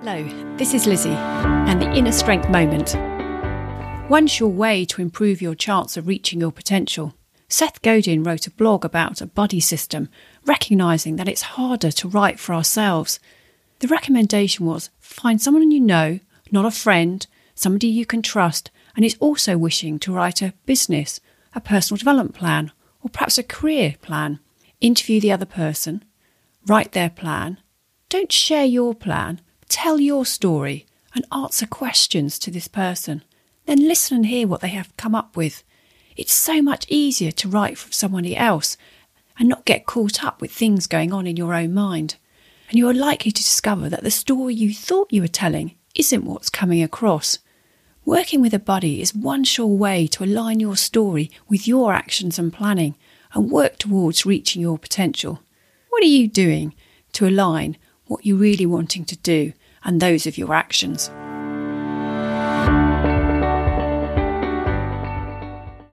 Hello, this is Lizzie and the Inner Strength Moment. One sure way to improve your chance of reaching your potential. Seth Godin wrote a blog about a buddy system, recognising that it's harder to write for ourselves. The recommendation was find someone you know, not a friend, somebody you can trust, and is also wishing to write a business, a personal development plan, or perhaps a career plan. Interview the other person, write their plan. Don't share your plan, tell your story and answer questions to this person. Then listen and hear what they have come up with. It's so much easier to write from somebody else and not get caught up with things going on in your own mind. And you are likely to discover that the story you thought you were telling isn't what's coming across. Working with a buddy is one sure way to align your story with your actions and planning and work towards reaching your potential. What are you doing to align what you're really wanting to do and those of your actions?